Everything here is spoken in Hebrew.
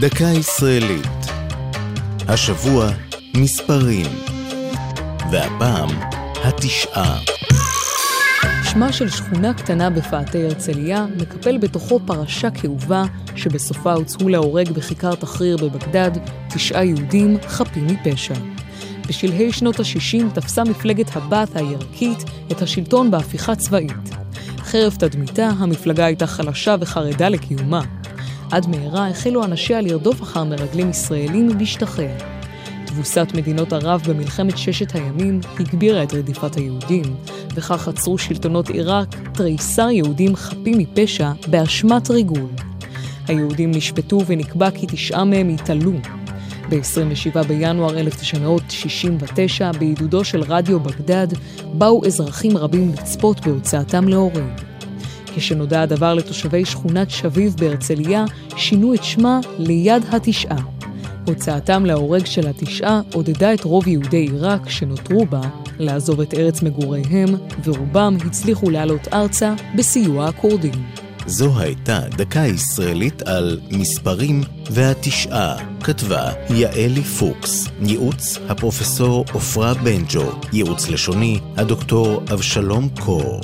דקה ישראלית. השבוע מספרים. והפעם התשעה. שמה של שכונה קטנה בפאתי הרצליה מקפל בתוכו פרשה כאובה שבסופה הוצאו להורג בכיכר תחריר בבגדד תשעה יהודים חפים מפשע. בשלהי שנות ה-60 תפסה מפלגת הבת העיראקית את השלטון בהפיכה צבאית. חרף תדמיתה, המפלגה הייתה חלשה וחרדה לקיומה. עד מהרה החלו אנשיה לרדוף אחר מרגלים ישראלים להשתחרר. תבוסת מדינות ערב במלחמת ששת הימים הגבירה את רדיפת היהודים, וכך עצרו שלטונות עיראק תריסר יהודים חפים מפשע באשמת ריגול. היהודים נשפטו ונקבע כי תשעה מהם התעלו. ב-27 בינואר 1969, בעידודו של רדיו בגדד, באו אזרחים רבים לצפות בהוצאתם להורג. כשנודע הדבר לתושבי שכונת שביב בהרצליה, שינו את שמה ליד התשעה. הוצאתם להורג של התשעה עודדה את רוב יהודי עיראק שנותרו בה לעזוב את ארץ מגוריהם, ורובם הצליחו לעלות ארצה בסיוע הכורדים. זו הייתה דקה ישראלית על מספרים והתשעה, כתבה יעלי פוקס, ייעוץ הפרופסור עפרה בנג'ו, ייעוץ לשוני הדוקטור אבשלום קור.